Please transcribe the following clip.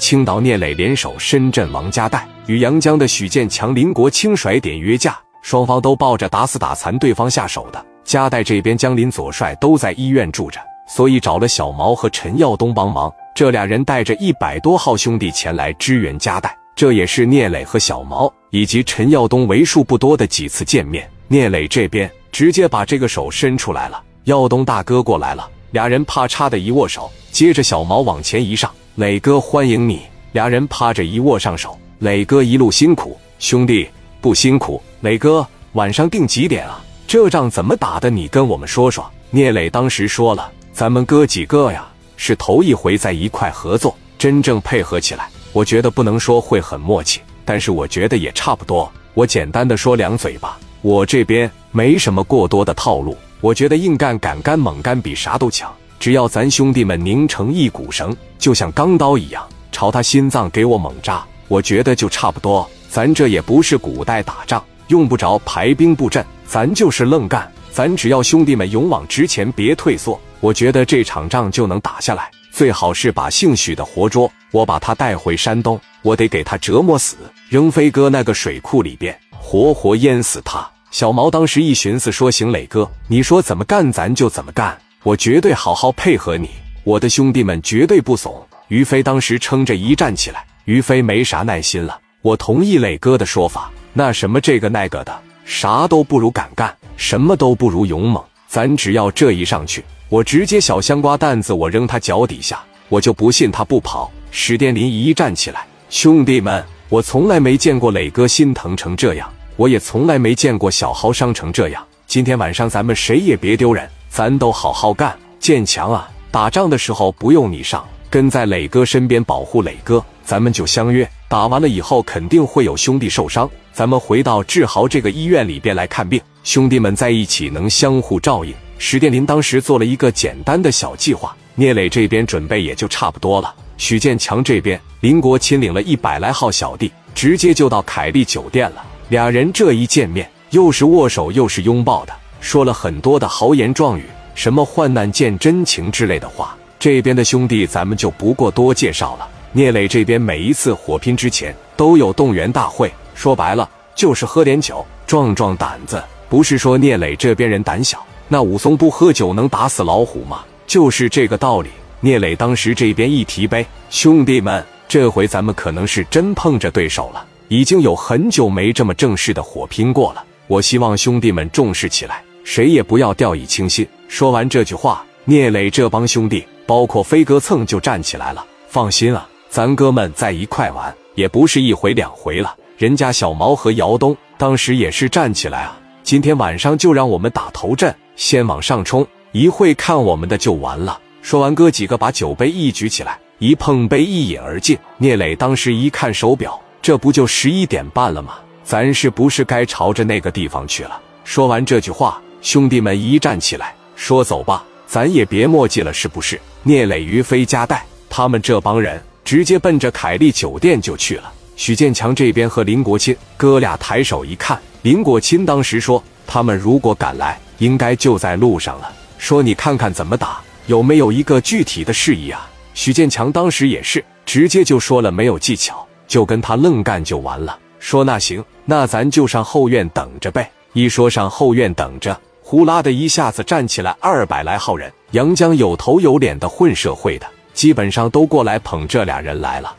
青岛聂磊联手深圳王家代，与阳江的许建强、林国清甩点约架，双方都抱着打死打残对方下手的。家代这边，江林左帅都在医院住着，所以找了小毛和陈耀东帮忙。这俩人带着一百多号兄弟前来支援家代，这也是聂磊和小毛以及陈耀东为数不多的几次见面。聂磊这边直接把这个手伸出来了，耀东大哥过来了，俩人啪嚓的一握手，接着小毛往前一上，磊哥欢迎你。俩人趴着一握上手，磊哥一路辛苦，兄弟不辛苦。磊哥晚上定几点啊？这仗怎么打的？你跟我们说说。聂磊当时说了，咱们哥几个呀是头一回在一块合作，真正配合起来，我觉得不能说会很默契，但是我觉得也差不多。我简单的说两嘴吧，我这边没什么过多的套路，我觉得硬干、敢干、猛干比啥都强，只要咱兄弟们拧成一股绳，就像钢刀一样，朝他心脏给我猛扎，我觉得就差不多。咱这也不是古代打仗，用不着排兵布阵。咱就是愣干，咱只要兄弟们勇往直前，别退缩，我觉得这场仗就能打下来。最好是把姓许的活捉，我把他带回山东，我得给他折磨死，扔飞哥那个水库里边，活活淹死他。小毛当时一寻思，说：“行，磊哥，你说怎么干，咱就怎么干，我绝对好好配合你，我的兄弟们绝对不怂。”于飞当时撑着一站起来，于飞没啥耐心了，我同意磊哥的说法，那什么这个那个的。啥都不如敢干，什么都不如勇猛。咱只要这一上去，我直接小香瓜蛋子，我扔他脚底下，我就不信他不跑。史殿林一站起来，兄弟们，我从来没见过磊哥心疼成这样，我也从来没见过小豪伤成这样。今天晚上咱们谁也别丢人，咱都好好干。建强啊，打仗的时候不用你上，跟在磊哥身边保护磊哥。咱们就相约，打完了以后肯定会有兄弟受伤。咱们回到志豪这个医院里边来看病，兄弟们在一起能相互照应。史殿林当时做了一个简单的小计划，聂磊这边准备也就差不多了。许建强这边，林国亲领了一百来号小弟，直接就到凯利酒店了。俩人这一见面，又是握手又是拥抱的，说了很多的豪言壮语，什么患难见真情之类的话。这边的兄弟咱们就不过多介绍了。聂磊这边每一次火拼之前都有动员大会。说白了就是喝点酒壮壮胆子，不是说聂磊这边人胆小，那武松不喝酒能打死老虎吗？就是这个道理。聂磊当时这边一提杯，兄弟们，这回咱们可能是真碰着对手了，已经有很久没这么正式的火拼过了。我希望兄弟们重视起来，谁也不要掉以轻心。说完这句话，聂磊这帮兄弟，包括飞哥蹭就站起来了。放心啊，咱哥们在一块玩，也不是一回两回了。人家小毛和姚东当时也是站起来啊！今天晚上就让我们打头阵，先往上冲，一会看我们的就完了。说完，哥几个把酒杯一举起来，一碰杯，一饮而尽。聂磊当时一看手表，这不就十一点半了吗？咱是不是该朝着那个地方去了？说完这句话，兄弟们一站起来，说：“走吧，咱也别墨迹了，是不是？”聂磊、于飞、加代他们这帮人直接奔着凯利酒店就去了。许建强这边和林国清哥俩抬手一看，林国清当时说：“他们如果敢来，应该就在路上了。”说：“你看看怎么打，有没有一个具体的示意啊？”许建强当时也是直接就说了：“没有技巧，就跟他愣干就完了。”说：“那行，那咱就上后院等着呗。”一说上后院等着，呼啦的一下子站起来二百来号人，阳江有头有脸的混社会的，基本上都过来捧这俩人来了。